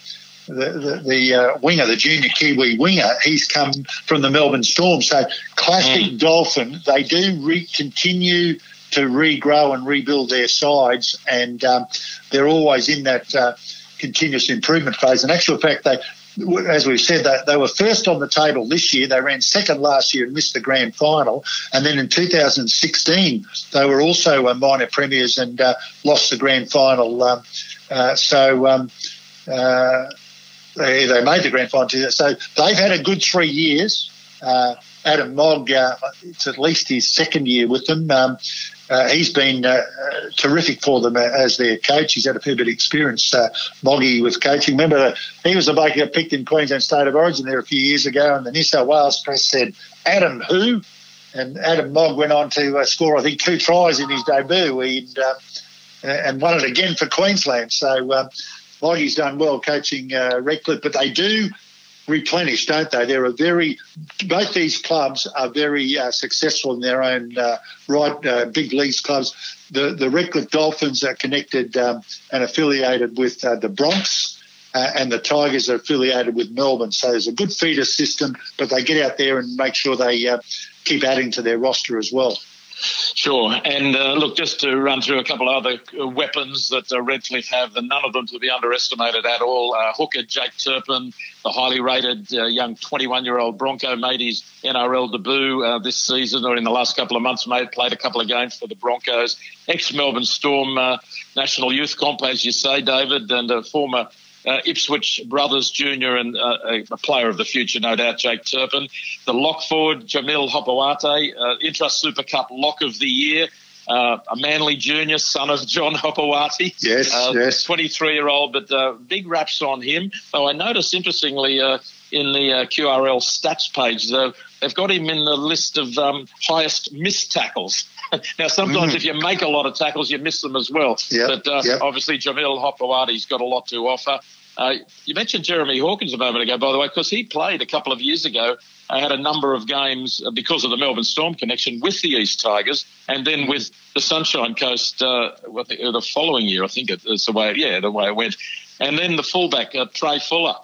the, the, the uh, winger, the junior Kiwi winger, he's come from the Melbourne Storm. So classic mm. Dolphin. They do re- continue to regrow and rebuild their sides, and um, they're always in that uh, continuous improvement phase. In actual fact, they as we've said, they, they were first on the table this year. They ran second last year and missed the grand final. And then in 2016, they were also uh, minor premiers and uh, lost the grand final. Um, uh, so um, uh, they, they made the grand final. So they've had a good three years. Uh, Adam Mogg, uh, it's at least his second year with them. Um, uh, he's been uh, terrific for them as their coach. He's had a fair bit of experience, uh, Moggy, with coaching. Remember, he was the bloke who got picked in Queensland State of Origin there a few years ago, and the New South Wales press said, Adam who? And Adam Mogg went on to uh, score, I think, two tries in his debut and, uh, and won it again for Queensland. So Moggy's done well coaching uh, Redcliffe, but they do replenish, don't they? They're very both these clubs are very uh, successful in their own uh, right. Uh, big leagues clubs. The the Redcliffe Dolphins are connected um, and affiliated with uh, the Bronx. Uh, and the Tigers are affiliated with Melbourne, so there's a good feeder system. But they get out there and make sure they uh, keep adding to their roster as well. Sure. And uh, look, just to run through a couple of other uh, weapons that uh, Redcliffe have, and none of them to be underestimated at all. Uh, hooker Jake Turpin, the highly rated uh, young 21 year old Bronco, made his NRL debut uh, this season or in the last couple of months, made, played a couple of games for the Broncos. Ex Melbourne Storm National Youth Comp, as you say, David, and a former uh, Ipswich Brothers Junior and uh, a player of the future, no doubt, Jake Turpin. The lock forward, Jamil Hopoate, uh, Intrust Super Cup lock of the year. Uh, a Manly junior, son of John Hopoate. Yes, uh, yes. 23 year old, but uh, big raps on him. Oh, I noticed interestingly uh, in the uh, QRL stats page, the they've got him in the list of um, highest missed tackles. <laughs> now, sometimes mm. if you make a lot of tackles, you miss them as well. Yep. But uh, yep. obviously, Jamil Hopoate's got a lot to offer. Uh, you mentioned Jeremy Hawkins a moment ago, by the way, because he played a couple of years ago. I had a number of games because of the Melbourne Storm connection with the East Tigers, and then with the Sunshine Coast uh, the following year. I think it's the way, yeah, the way it went. And then the fullback uh, Trai Fuller.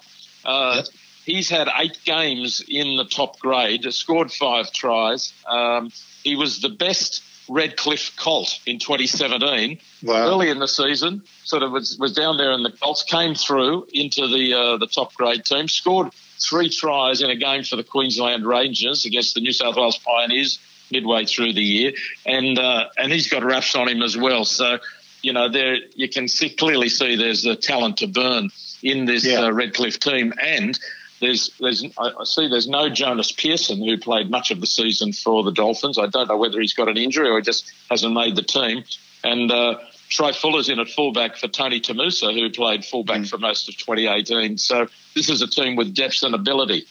Uh, yep. He's had eight games in the top grade, scored five tries. Um, he was the best Redcliffe Colt in 2017. Wow. Early in the season, sort of was, was down there in the Colts, came through into the uh, the top grade team, scored three tries in a game for the Queensland Rangers against the New South Wales Pioneers midway through the year, and uh, and he's got raps on him as well. So you know there you can see clearly see there's a talent to burn in this yeah. uh, Redcliffe team, and there's, there's, I see there's no Jonus Pearson who played much of the season for the Dolphins. I don't know whether he's got an injury or he just hasn't made the team. And uh, Trai Fuller's in at fullback for Tony Tamusa, who played fullback mm. for most of 2018. So this is a team with depth and ability.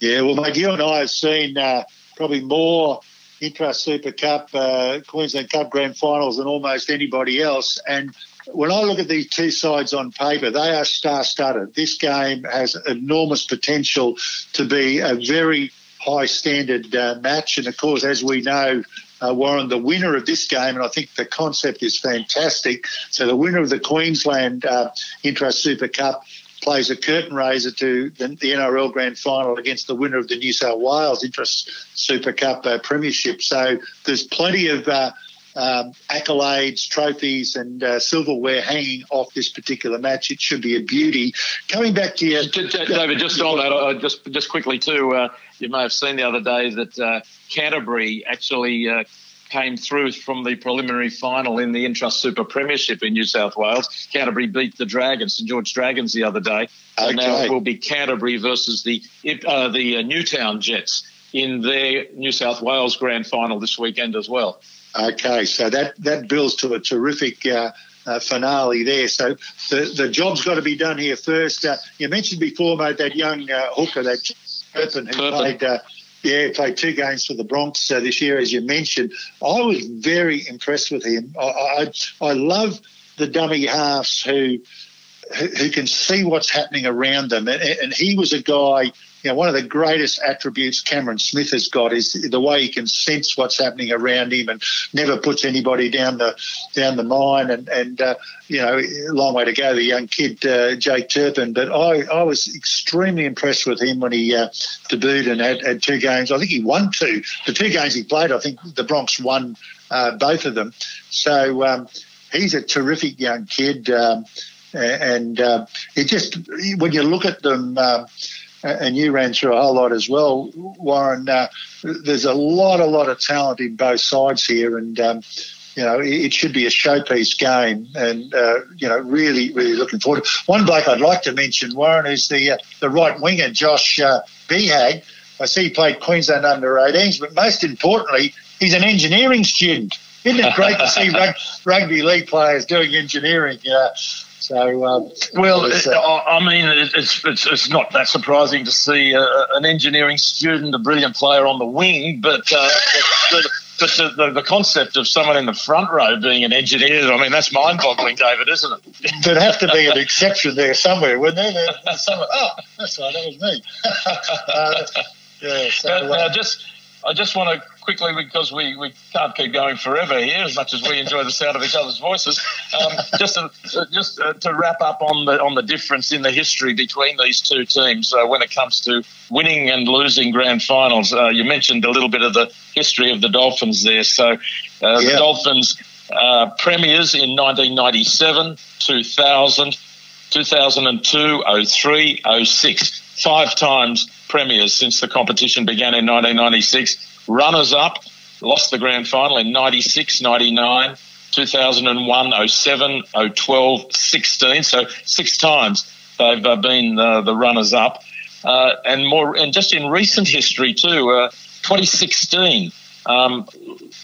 Yeah, well, mate, you and I have seen uh, probably more Intrust Super Cup, uh, Queensland Cup Grand Finals than almost anybody else. And when I look at these two sides on paper, they are star-studded. This game has enormous potential to be a very high standard uh, match. And of course, as we know, uh, Warren, the winner of this game, and I think the concept is fantastic. So the winner of the Queensland uh, Intrust Super Cup plays a curtain raiser to the, the, NRL Grand Final against the winner of the New South Wales Intrust Super Cup uh, Premiership. So there's plenty of uh, um, accolades, trophies, and uh, silverware hanging off this particular match. It should be a beauty. Coming back to you, David, just on that, uh, just just quickly too. Uh, you may have seen the other day that uh, Canterbury actually uh, came through from the preliminary final in the Intrust Super Premiership in New South Wales. Canterbury beat the Dragons, St George Dragons, the other day. Okay. And now it will be Canterbury versus the uh, the Newtown Jets in their New South Wales Grand Final this weekend as well. Okay, so that that builds to a terrific. Uh, uh, finale there. So the, the job's got to be done here first. Uh, you mentioned before, mate, that young uh, hooker, that Turpin, who Turpin. played, uh, yeah, played two games for the Bronx uh, this year, as you mentioned. I was very impressed with him. I, I, I love the dummy halves who, who, who can see what's happening around them, and, and he was a guy you know, one of the greatest attributes Cameron Smith has got is the way he can sense what's happening around him and never puts anybody down the down the mine. And and uh, you know, long way to go, the young kid uh, Jake Turpin. But I, I was extremely impressed with him when he uh, debuted and had, had two games. I think he won two. The two games he played, I think the Bronx won uh, both of them. So um, he's a terrific young kid. Um, and uh, it just when you look at them. And you ran through a whole lot as well, Warren. Uh, there's a lot, a lot of talent in both sides here, and um, you know it, should be a showpiece game. And uh, you know, really, really looking forward. One bloke I'd like to mention, Warren, is the uh, the right winger, Josh uh, Beehag. I see he played Queensland under 18s, but most importantly, he's an engineering student. Isn't it great to see <laughs> rugby league players doing engineering? So, um, well, uh, I mean, it's, it's it's not that surprising to see uh, an engineering student, a brilliant player on the wing, but uh, the, the, the, the, concept of someone in the front row being an engineer, I mean, that's mind-boggling, David, isn't it? There'd have to be an exception there somewhere, wouldn't there? somewhere, oh, that's right, that was me. <laughs> uh, yeah, so, but, uh, just I just want to quickly, because we, we can't keep going forever here, as much as we enjoy the sound of each other's voices, um, just to, just uh, to wrap up on the on the difference in the history between these two teams uh, when it comes to winning and losing grand finals. Uh, you mentioned a little bit of the history of the Dolphins there. So uh, yeah. the Dolphins uh, premiers in 1997, 2000, 2002, 03, 06. Five times premiers since the competition began in 1996. Runners up, lost the grand final in 96, 99, 2001, 07, 012, 16. So six times they've uh, been uh, the runners up. Uh, and more, and just in recent history too, uh, 2016 um,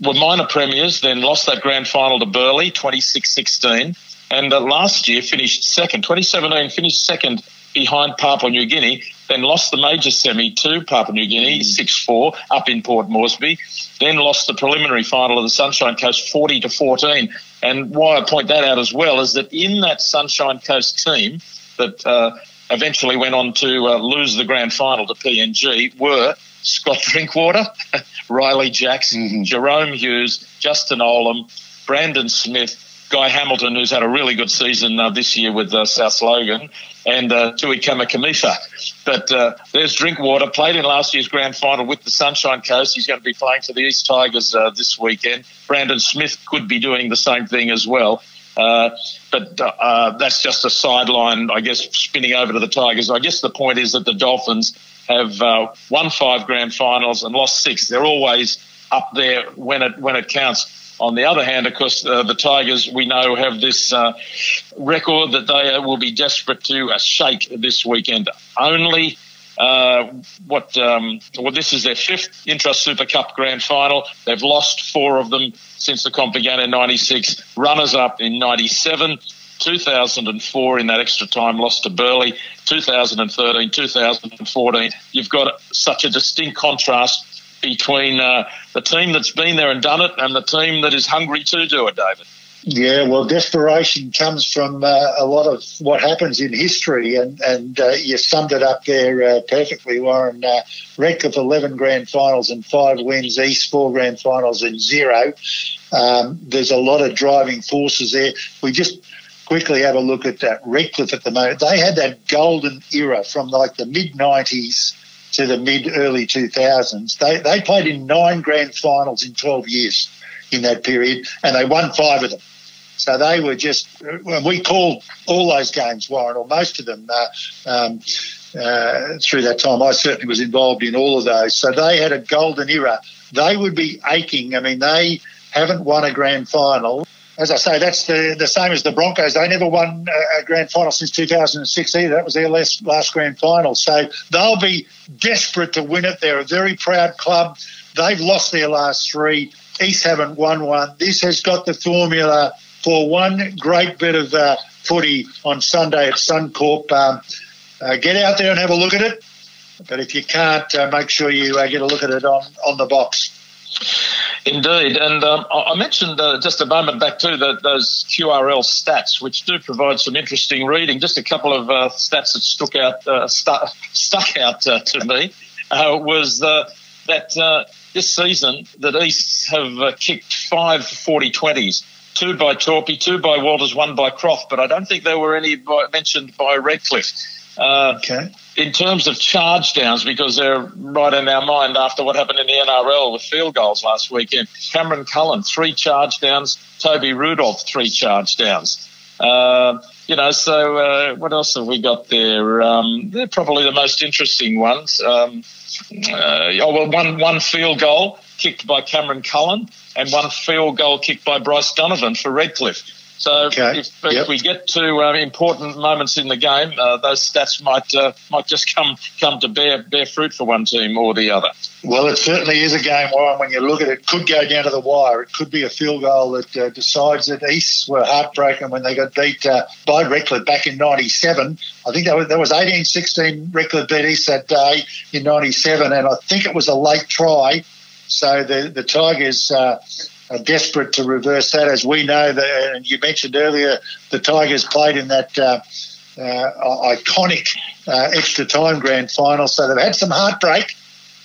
were minor premiers, then lost that grand final to Burleigh, 26-16, and uh, last year finished second. 2017 finished second behind Papua New Guinea, then lost the major semi to Papua New Guinea, mm. 6 4, up in Port Moresby, then lost the preliminary final of the Sunshine Coast 40 to 14. And why I point that out as well is that in that Sunshine Coast team that uh, eventually went on to uh, lose the grand final to PNG were Scott <laughs> Drinkwater, <laughs> Riley Jackson, mm-hmm. Jahrome Hughes, Justin Olam, Brandon Smith, Guy Hamilton, who's had a really good season uh, this year with uh, South Logan, and uh, Tui Kamikamica. But uh, there's Drinkwater, played in last year's grand final with the Sunshine Coast. He's going to be playing for the East Tigers uh, this weekend. Brandon Smith could be doing the same thing as well. Uh, but uh, that's just a sideline, I guess, spinning over to the Tigers. I guess the point is that the Dolphins have won five grand finals and lost six. They're always up there when it when it counts. On the other hand, of course, uh, the Tigers we know have this uh, record that they will be desperate to uh, shake this weekend. Only uh, what um, well, this is their fifth Intrust Super Cup Grand Final. They've lost four of them since the comp began in '96. Runners up in '97. 2004 in that extra time lost to Burleigh, 2013, 2014. You've got such a distinct contrast between uh, the team that's been there and done it and the team that is hungry to do it, David. Yeah, well, desperation comes from uh, a lot of what happens in history, and and uh, you summed it up there uh, perfectly, Warren. Uh, Redcliffe eleven grand finals and five wins, East four grand finals and zero. Um, there's a lot of driving forces there. We just quickly have a look at that Redcliffe at the moment. They had that golden era from like the mid '90s to the mid early 2000s. They they played in nine grand finals in 12 years in that period, and they won five of them. So they were just, we called all those games, Warren, or most of them, uh, um, uh, through that time. I certainly was involved in all of those. So they had a golden era. They would be aching. I mean, they haven't won a grand final. As I say, that's the, the same as the Broncos. They never won a grand final since 2006 either. That was their last, last grand final. So they'll be desperate to win it. They're a very proud club. They've lost their last three. East haven't won one. This has got the formula for one great bit of uh, footy on Sunday at Suncorp. Um, uh, get out there and have a look at it. But if you can't, uh, make sure you uh, get a look at it on, on the box. Indeed, and um, I mentioned uh, just a moment back too that those QRL stats, which do provide some interesting reading. Just a couple of uh, stats that stuck out uh, stu- stuck out uh, to me uh, was uh, that this season that East have kicked five 40-20s two by Torpy, two by Walters, one by Croft, but I don't think there were any by, mentioned by Redcliffe. Uh, okay. In terms of charge downs, because they're right in our mind after what happened in the NRL with field goals last weekend. Cameron Cullen, three charge downs. Toby Rudolf, three charge downs. Uh, you know, so uh, what else have we got there? Um, they're probably the most interesting ones. Um, uh, oh, well, one, one field goal kicked by Cameron Cullen and one field goal kicked by Bryce Donovan for Redcliffe. So okay. if, yep. we get to uh, important moments in the game, uh, those stats might uh, might just come come to bear bear fruit for one team or the other. Well, it certainly is a game, Warren. When you look at it, it could go down to the wire. It could be a field goal that uh, decides that East were heartbroken when they got beat uh, by Redcliffe back in '97. I think that was, that was 18-16 Redcliffe beat East that day in '97, and I think it was a late try so the the Tigers uh, are desperate to reverse that, as we know. That, and you mentioned earlier, the Tigers played in that uh, uh, iconic uh, extra time grand final, so they've had some heartbreak.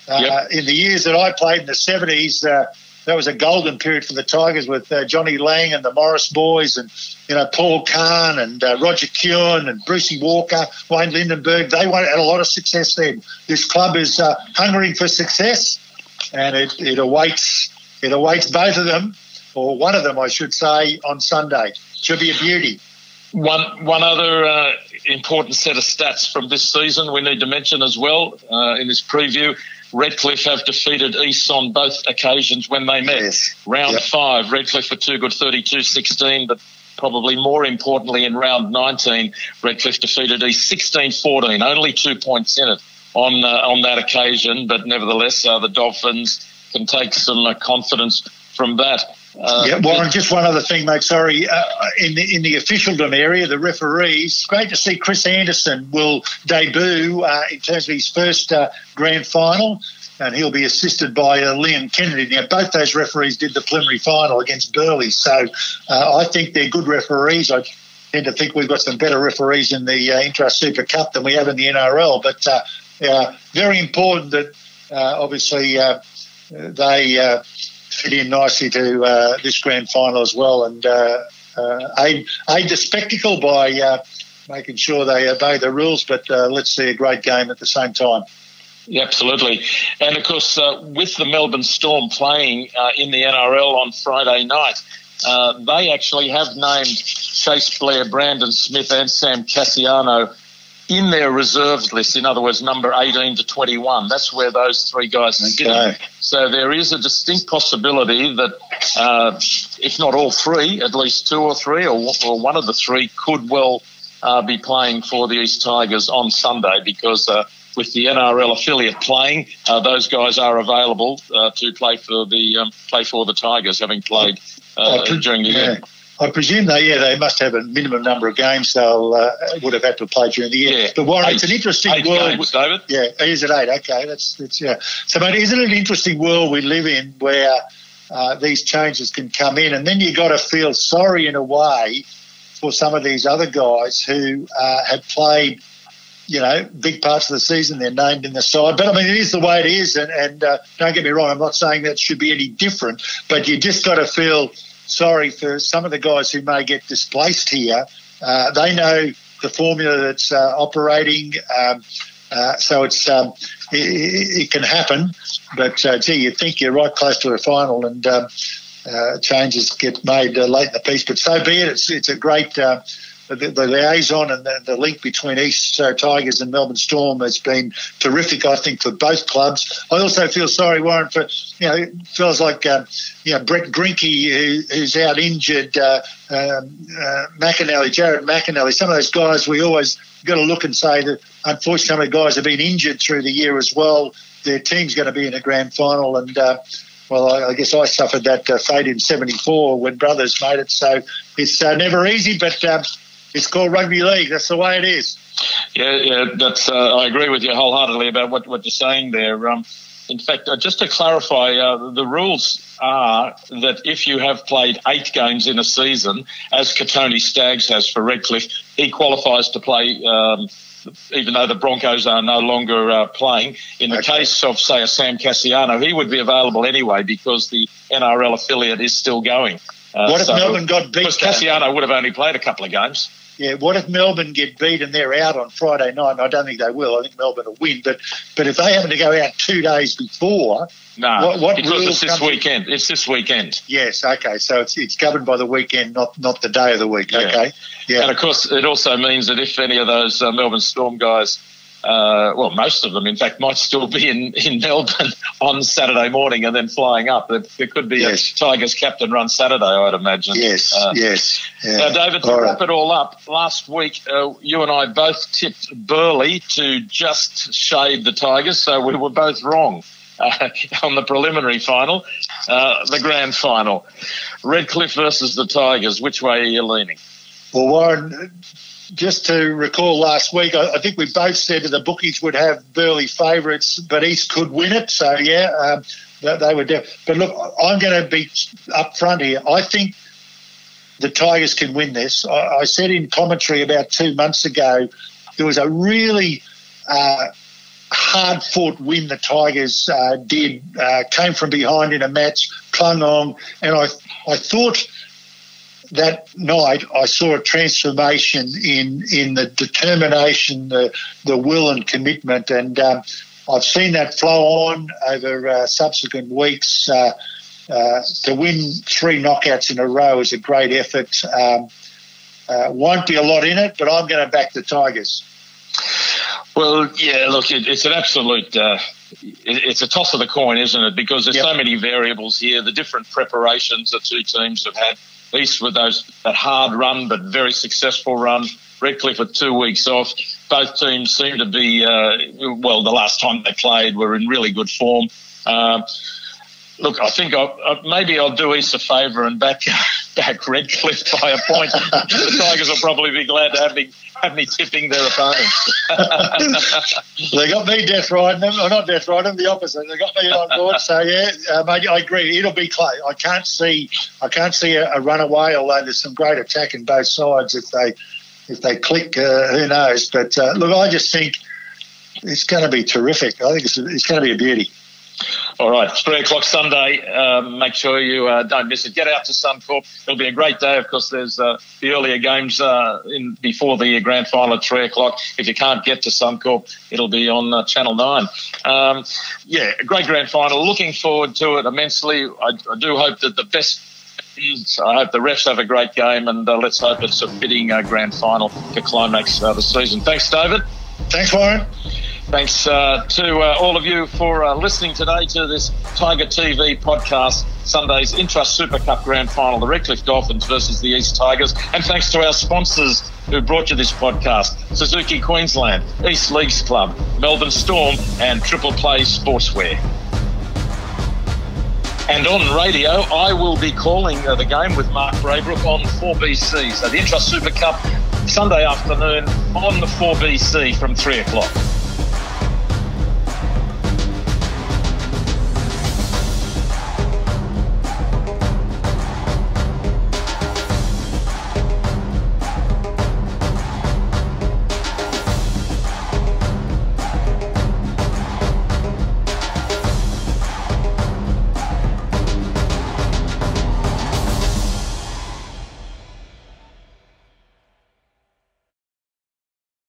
Uh, yep. In the years that I played in the seventies, uh, that was a golden period for the Tigers with Johnny Lang and the Morris boys, and you know Paul Kahn and Roger Kuehn and Brucey Walker, Wayne Lindenberg. They had a lot of success then. This club is hungering for success and it, it awaits it awaits both of them, or one of them, I should say, on Sunday. Should be a beauty. One one other uh, important set of stats from this season we need to mention as well uh, in this preview. Redcliffe have defeated East on both occasions when they met. Yes. Round yep. five, Redcliffe were too good 32 16, but probably more importantly in round 19, Redcliffe defeated East 16 14, only two points in it on uh, on that occasion. But nevertheless, uh, the Dolphins can take some uh, confidence from that. Uh, yeah, Warren. Just one other thing, mate. Sorry, uh, in the in the officialdom area, the referees. Great to see Chris Anderson will debut uh, in terms of his first uh, grand final, and he'll be assisted by uh, Liam Kennedy. Now, both those referees did the preliminary final against Burleigh, so uh, I think they're good referees. I tend to think we've got some better referees in the Intrust Super Cup than we have in the NRL, but very important that obviously they fit in nicely to uh, this grand final as well and uh, uh, aid, aid the spectacle by uh, making sure they obey the rules, but uh, let's see a great game at the same time. Yeah, absolutely. And of course, uh, with the Melbourne Storm playing in the NRL on Friday night, they actually have named Chase Blair, Brandon Smith, and Sam Kasiano in their reserves list, in other words, number 18 to 21. That's where those three guys okay. sit. So there is a distinct possibility that, uh, if not all three, at least two or three, or, or one of the three, could well uh, be playing for the East Tigers on Sunday because. Uh, with the NRL affiliate playing, uh, those guys are available uh, to play for the um, play for the Tigers, having played uh, during the year. I presume they, yeah, they must have a minimum number of games they'll uh, would have had to play during the year. Yeah. But Warren, eight, it's an interesting eight world. Games, David. Yeah, is it eight? Okay, that's that's yeah. So, mate, isn't it an interesting world we live in where uh, these changes can come in, and then you got to feel sorry in a way for some of these other guys who uh, have played. You know, big parts of the season they're named in the side, but I mean, it is the way it is, and, and uh, don't get me wrong, I'm not saying that should be any different, but you just got to feel sorry for some of the guys who may get displaced here. Uh, they know the formula that's uh, operating. Um, uh, so it's um, it, it, can happen, but uh, gee, you think you're right close to a final, and um, uh, changes get made uh, late in the piece. But so be it. It's it's a great the, the liaison and the, the, link between East uh, Tigers and Melbourne Storm has been terrific, I think, for both clubs. I also feel sorry, Warren, for, you know, feels like, uh, you know, Brett Grinke, who, who's out injured, uh, um, uh, McInally, Jarrod McInally, some of those guys we always got to look and say that unfortunately some of the guys have been injured through the year as well. Their team's going to be in a grand final and, uh, well, I, I, guess I suffered that uh, fate in '74 when brothers made it. So it's uh, never easy, but um, it's called rugby league. That's the way it is. Yeah, yeah, that's. Uh, I agree with you wholeheartedly about what, what you're saying there. Um, in fact, uh, just to clarify, uh, the rules are that if you have played eight games in a season, as Kotoni Staggs has for Redcliffe, he qualifies to play. Um, even though the Broncos are no longer uh, playing. In the okay. case of, say, a Sam Kasiano, he would be available anyway because the NRL affiliate is still going. Uh, what if so, Melbourne got beat? Because Cassiano would have only played a couple of games. Yeah, what if Melbourne get beat and they're out on Friday night? I don't think they will. I think Melbourne will win. But but if they happen to go out two days before, no, what, what because it's this weekend. It's this weekend. Yes, okay. So it's it's governed by the weekend, not not the day of the week. Yeah. Okay, yeah. And of course, it also means that if any of those uh, Melbourne Storm guys uh, well, most of them, in fact, might still be in, in Melbourne <laughs> on Saturday morning and then flying up. There, there could be yes. a Tigers captain run Saturday, I'd imagine. Yes, uh, yes. Yeah. Now, David, to all wrap right. it all up, last week uh, you and I both tipped Burleigh to just shade the Tigers, so we were both wrong. Uh, <laughs> on the preliminary final, uh, the grand final. Redcliffe versus the Tigers. Which way are you leaning? Well, Warren, just to recall last week, I, I, think we both said that the bookies would have Burleigh favourites, but East could win it. So yeah, um, they, they were. Def- but look, I'm going to be up front here. I think the Tigers can win this. I, I said in commentary about two months ago there was a really uh, hard fought win the Tigers uh, did. Uh, came from behind in a match, clung on, and I I thought that night I saw a transformation in in the determination, the the will and commitment, and um, I've seen that flow on over uh, subsequent weeks. Uh, uh, to win three knockouts in a row is a great effort. Um, uh, won't be a lot in it, but I'm going to back the Tigers. Well, yeah, look, it, it's an absolute. Uh, it's a toss of the coin, isn't it? Because there's yep. so many variables here. The different preparations the two teams have had East with those that hard run but very successful run. Redcliffe with two weeks off. Both teams seem to be uh, well. The last time they played were in really good form. Uh, Look, I think I'll, uh, maybe I'll do East a favour and back <laughs> back Redcliffe by a point. the Tigers will probably be glad to have me have me tipping their opponents. <laughs> they got me death riding them, or not death riding them, the opposite. They got me on board. So yeah, uh, mate, I agree. It'll be close. I can't see I can't see a, a runaway. Although there's some great attack in both sides if they if they click, uh, who knows? But uh, look, I just think it's going to be terrific. I think it's, it's going to be a beauty. All right, three o'clock Sunday. Um, make sure you uh, don't miss it. Get out to Suncorp. It'll be a great day. Of course, there's uh, the earlier games uh, in before the grand final at three o'clock. If you can't get to Suncorp, it'll be on uh, Channel Nine. Um, yeah, a great grand final. Looking forward to it immensely. I, I do hope that the best I hope the refs have a great game, and uh, let's hope it's a fitting uh, grand final to climax uh, the season. Thanks, David. Thanks, Warren. Thanks uh, to uh, all of you for uh, listening today to this Tiger TV podcast, Sunday's Intrust Super Cup Grand Final, the Redcliffe Dolphins versus the East Tigers. And thanks to our sponsors who brought you this podcast Suzuki Queensland, East Leagues Club, Melbourne Storm, and Triple Play Sportswear. And on radio, I will be calling uh, the game with Mark Braybrook on 4BC. So the Intrust Super Cup Sunday afternoon on the 4BC from 3 o'clock.